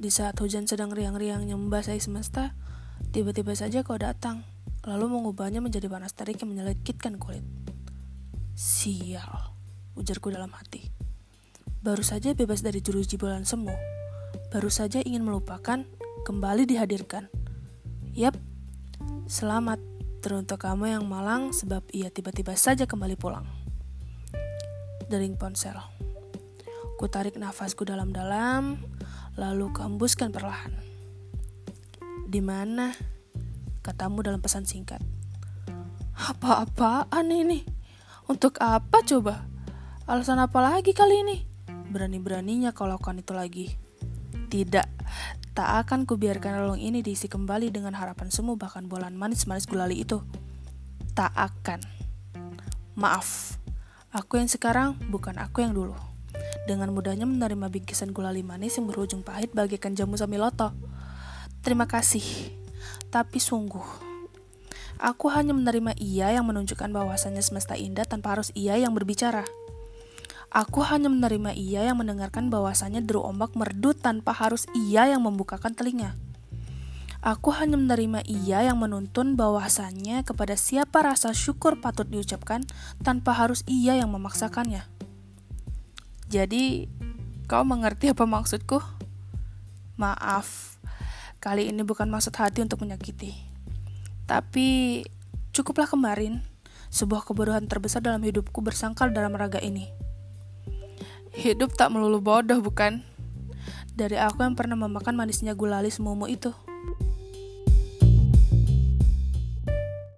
Di saat hujan sedang riang-riangnya membasahi semesta, tiba-tiba saja kau datang, lalu mengubahnya menjadi panas terik yang menyelekitkan kulit. Sial, ujarku dalam hati. Baru saja bebas dari jurus jibolan semu. Baru saja ingin melupakan, kembali dihadirkan. Yap, selamat teruntuk kamu yang malang sebab ia tiba-tiba saja kembali pulang. Dering ponsel. Ku tarik nafasku dalam-dalam, lalu kehembuskan perlahan. Di mana? Katamu dalam pesan singkat. Apa-apaan ini? Untuk apa coba? Alasan apa lagi kali ini? Berani-beraninya kau lakukan itu lagi. Tidak, tak akan kubiarkan relung ini diisi kembali dengan harapan semu bahkan bolan manis-manis gulali itu. Tak akan. Maaf, aku yang sekarang bukan aku yang dulu dengan mudahnya menerima bingkisan gulali manis yang berujung pahit bagaikan jamu samiloto. Terima kasih, tapi sungguh, aku hanya menerima ia yang menunjukkan bahwasannya semesta indah tanpa harus ia yang berbicara. Aku hanya menerima ia yang mendengarkan bahwasannya deru ombak merdu tanpa harus ia yang membukakan telinga. Aku hanya menerima ia yang menuntun bahwasannya kepada siapa rasa syukur patut diucapkan tanpa harus ia yang memaksakannya. Jadi, kau mengerti apa maksudku? Maaf, kali ini bukan maksud hati untuk menyakiti. Tapi, cukuplah kemarin, sebuah kebodohan terbesar dalam hidupku bersangkal dalam raga ini. Hidup tak melulu bodoh, bukan? Dari aku yang pernah memakan manisnya gulali semumu itu.